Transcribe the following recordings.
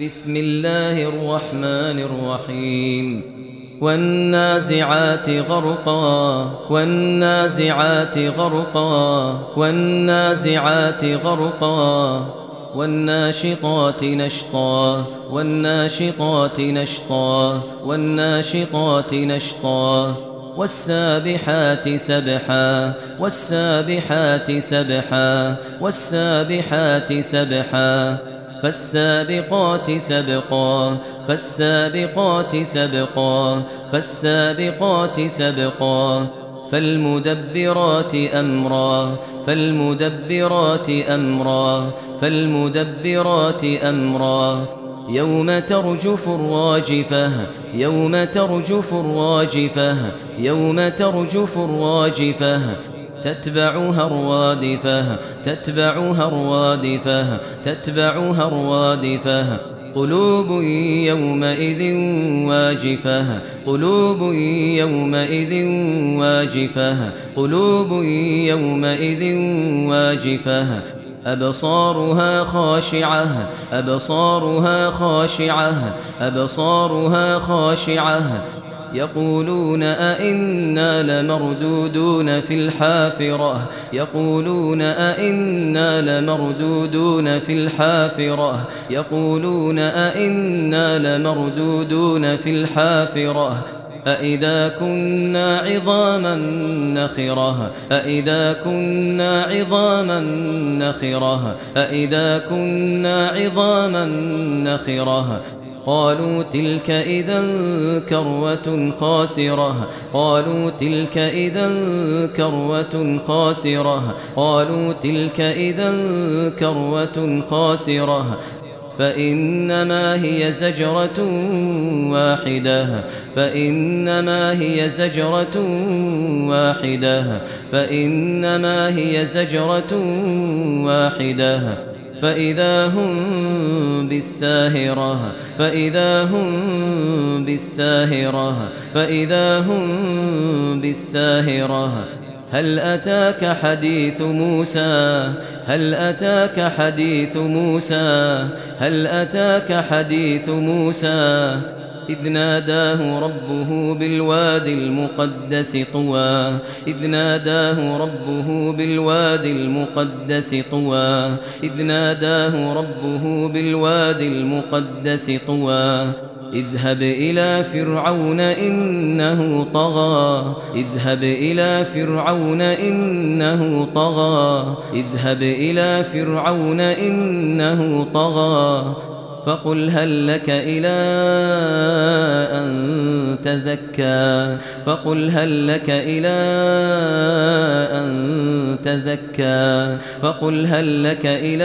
بسم الله الرحمن الرحيم. والنازعات غرقا والنازعات غرقا والنازعات غرقا. والناشطات نشطا والناشطات نشطا والناشطات نشطا. والسابحات سبحا والسابحات سبحا والسابحات سبحا. فالسابقات سبقا فالسابقات سبقا فالسابقات سبقا. فالمدبرات أمرا فالمدبرات أمرا فالمدبرات أمرا. يوم ترجف الراجفة يوم ترجف الراجفة يوم ترجف الراجفة. تتبعها الرادفة تتبعها الرادفة تتبعها الرادفة. قلوب يومئذ واجفة قلوب يومئذ واجفة قلوب يومئذ واجفة. أبصارها خاشعة أبصارها خاشعة أبصارها خاشعة. يقولون أئنا لمردودون في الحافرة؟ يقولون أئنا لمردودون في الحافرة؟ يقولون أئنا لمردودون في الحافرة؟ أإذا كنا عظاما نخرة؟ أإذا كنا عظاما نخرة؟ أإذا كنا عظاما نخرة؟ قالوا تلك إذا كروة خاسرة. قالوا تلك إذا كروة خاسرة. قالوا تلك إذا كروة خاسرة. فإنما هي زجرة واحدة. فإنما هي زجرة واحدة. فإنما هي زجرة واحدة. فإذا هم بالساهرة فإذا هم بالساهرة فإذا هم بالساهرة. هل أتاك حديث موسى؟ هل أتاك حديث موسى؟ هل أتاك حديث موسى؟ إذ ناداه ربه بالواد المقدس طوى. إذ ناداه ربه بالواد المقدس طوى. إذ ناداه ربه بالواد المقدس طوى. اذهب إلى فرعون إنه طغى. اذهب إلى فرعون إنه طغى. اذهب إلى فرعون إنه طغى. فقل هل لك إلى أن تزكى؟ فقل هل لك إلى أن تزكى؟ فقل هل لك إلى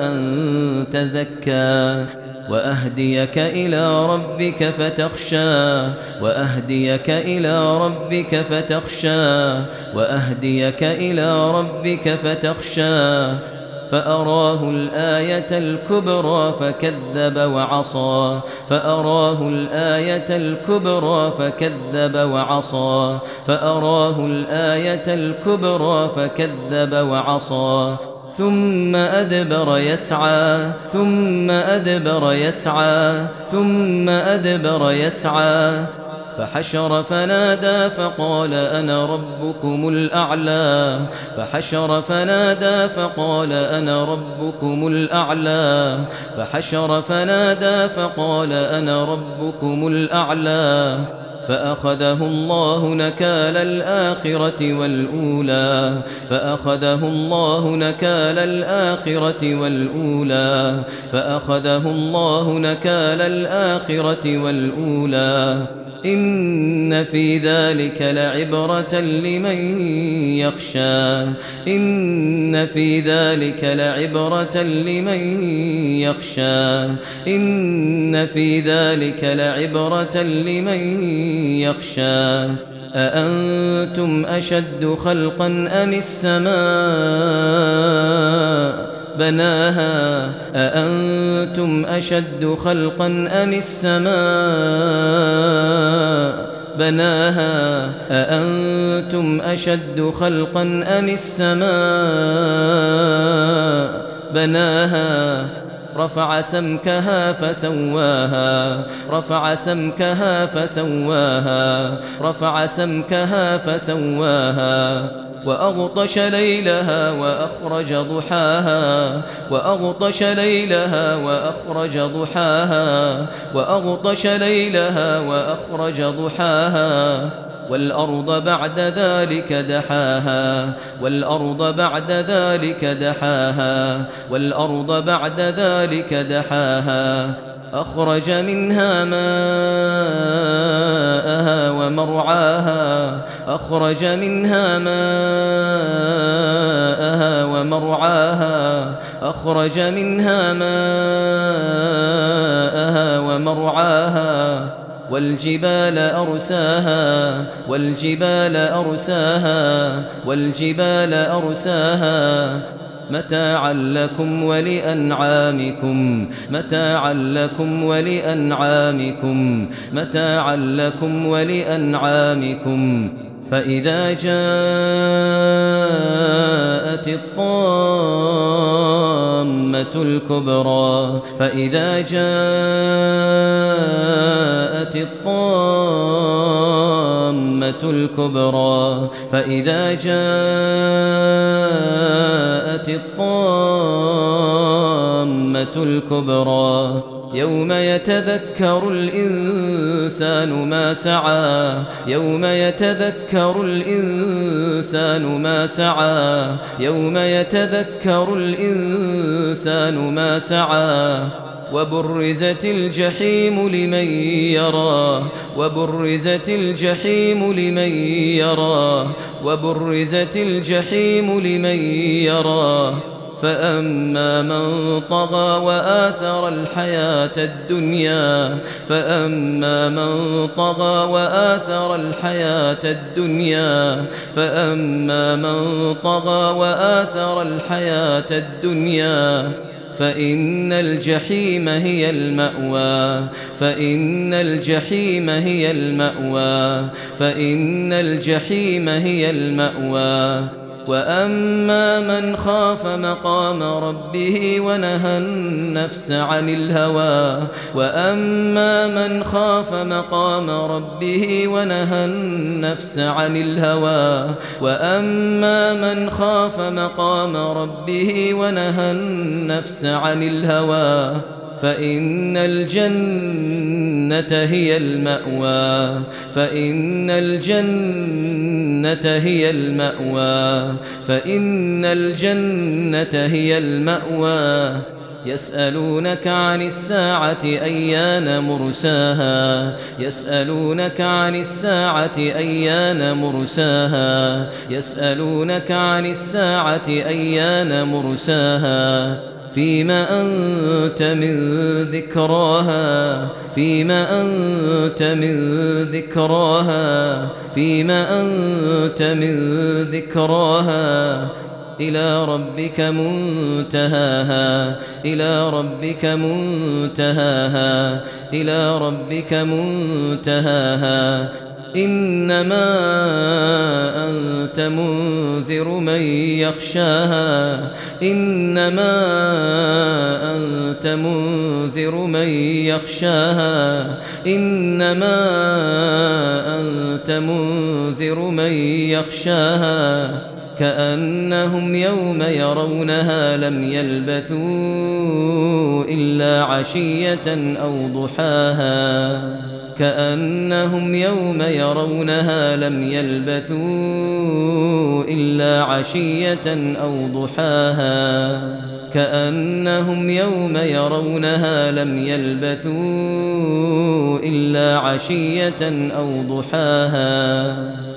أن تزكى؟ وأهديك إلى ربك فتخشى. وأهديك إلى ربك فتخشى. وأهديك إلى ربك فتخشى. فأراه الآية الكبرى فكذب وعصى. فأراه الآية الكبرى فكذب وعصى. فأراه الآية الكبرى فكذب وعصى. ثم أدبر يسعى. ثم أدبر يسعى. ثم أدبر يسعى. فحشر فنادى فقال أنا ربكم الأعلى. فحشر فنادى فقال أنا ربكم الأعلى. فحشر فنادى فقال أنا ربكم الأعلى. فأخذه الله نكال الآخرة والأولى. فأخذه الله نكال الآخرة والأولى. فأخذه الله نكال الآخرة والأولى. إن في ذلك لعبرة لمن يخشى. إن في ذلك لعبرة لمن يخشى. إن في ذلك لعبرة لمن يخشى. أأنتم أشد خلقا أم السماء بناها؟ أأنتم أشد خلقا أم السماء بناها أأنتم أشد خلقا أم السماء؟ بناها رفع سمكها فسواها رفع سمكها فسواها رفع سمكها فسواها. وأغطش ليلها وأخرج ضحاها وأغطش ليلها وأخرج ضحاها وأغطش ليلها وأخرج ضحاها. والأرض بعد ذلك دحاها والأرض بعد ذلك دحاها والأرض بعد ذلك دحاها. أخرج منها ماءها ومرعاها أخرج منها ماءها ومرعاها. أخرج منها ماءها ومرعاها. والجبال أرساها والجبال أرساها والجبال أرساها. متاعا لكم ولأنعامكم متاعا لكم ولأنعامكم متاعا لكم ولأنعامكم. فإذا جاءت الطامة الكبرى فإذا جاءت الطامة الكبرى فإذا جاءت الطامة الكبرى. يوم يتذكر الإنسان ما سعى يوم يتذكر الإنسان ما سعى يوم يتذكر الإنسان ما سعى. وبرزت الجحيم لمن يراه وبرزت الجحيم لمن يراه وبرزت الجحيم لمن يراه فأما من طغى وآثر الحياة الدنيا فأما من طغى وآثر الحياة الدنيا فأما من طغى وآثر الحياة الدنيا فإن الجحيم هي المأوى فإن الجحيم هي المأوى فإن الجحيم هي المأوى وأما من خاف مقام ربه ونهى النفس عن الهوى وأما من خاف مقام ربه ونهى النفس عن الهوى وأما من خاف مقام ربه ونهى النفس عن الهوى فإن الجنة هي المأوى فإن الجنة هي المأوى فإن الجنة هي المأوى. يسألونك عن الساعة أيان مرساها؟ يسألونك عن الساعة أيان مرساها؟ يسألونك عن الساعة أيان مرساها؟ فيما أنت من ذكراها فيما أنت من ذكراها فيما أنت من ذكراها. إلى ربك منتهاها إلى ربك منتهاها إلى ربك منتهاها. إنما أنت منذر من يخشاها. إنما أنت منذر من يخشاها. إنما أنت منذر من يخشاها. كأنهم يوم يرونها لم يلبثوا إلا عشية أو ضحاها. كأنهم يوم يرونها لم يلبثوا إلا عشية أو ضحاها. كأنهم يوم يرونها لم يلبثوا إلا عشية أو ضحاها.